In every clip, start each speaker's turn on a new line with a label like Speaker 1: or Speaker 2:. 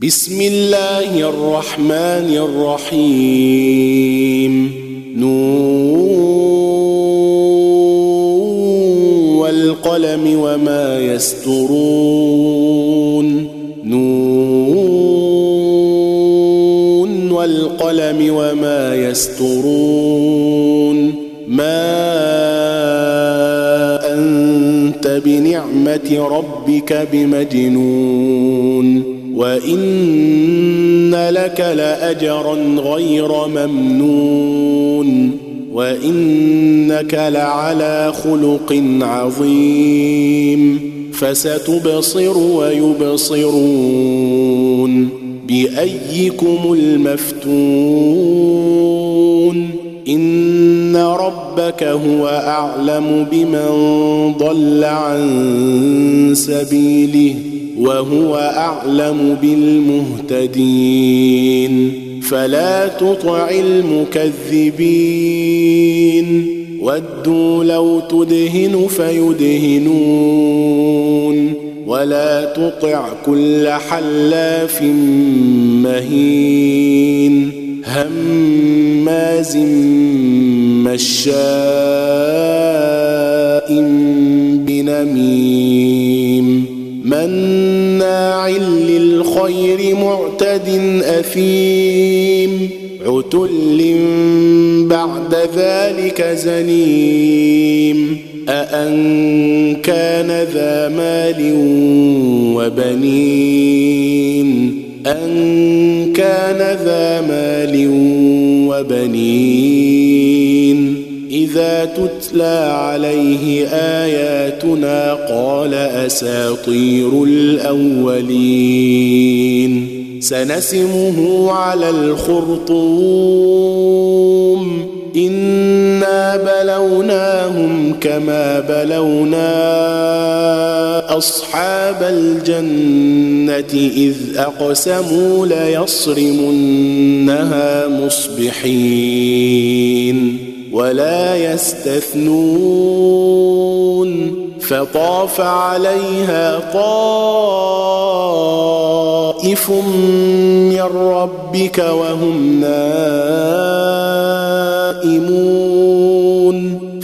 Speaker 1: بسم الله الرحمن الرحيم. نون والقلم وما يسترون. نون والقلم وما يسترون. ما أنت بنعمة ربك بمجنون. وان لك لاجرا غير ممنون وانك لعلى خلق عظيم فستبصر ويبصرون بايكم المفتون ان ربك هو اعلم بمن ضل عن سبيله وهو أعلم بالمهتدين. فلا تطع المكذبين. ودوا لو تدهن فيدهنون. ولا تطع كل حلاف مهين. هماز مشاء بنميم. مناع للخير معتد أثيم عتل بعد ذلك زنيم. أأن كان ذا مال وبنين؟ أن كان ذا مال وبنين؟ إذا تتلى عليه آياتنا قال أساطير الأولين. سنسمه على الخرطوم. إنا بلوناهم كما بلونا أصحاب الجنة إذ أقسموا ليصرمنها مصبحين. ولا يستثنون فطاف عليها طائف من ربك وهم نائمون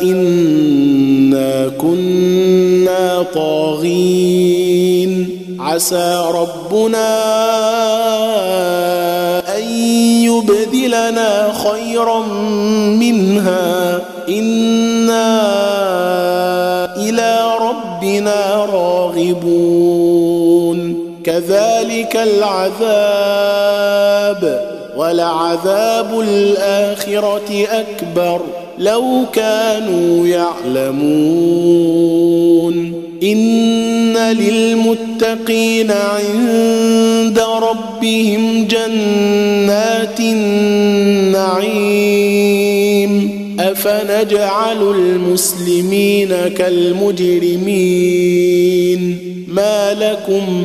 Speaker 1: انا كنا طاغين عسى ربنا ان يبدلنا خيرا منها أنا إلى ربنا راغبون كذلك العذاب ولعذاب الاخره اكبر لو كانوا يعلمون. إن للمتقين عند ربهم جنات النعيم. أفنجعل المسلمين كالمجرمين. ما لكم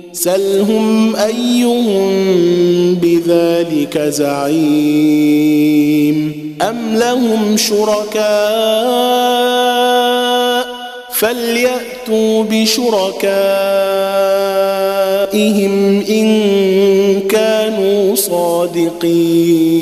Speaker 1: سلهم أيهم بذلك زعيم أم لهم شركاء فليأتوا بشركائهم إن كانوا صادقين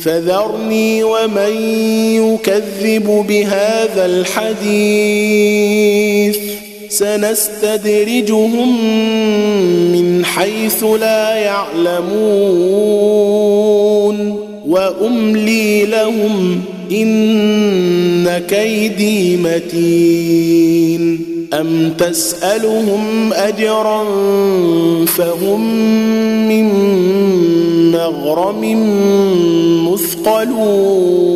Speaker 1: فذرني ومن يكذب بهذا الحديث. سنستدرجهم من حيث لا يعلمون. وأملي لهم إن كيدي متين. أم تسألهم أجرا فهم من مغرم مثقلون؟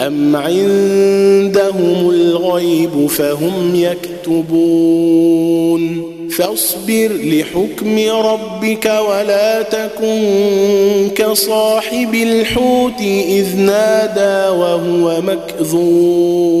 Speaker 1: أم عندهم الغيب فهم يكتبون؟ فاصبر لحكم ربك ولا تكن كصاحب الحوت إذ نادى وهو مكذوم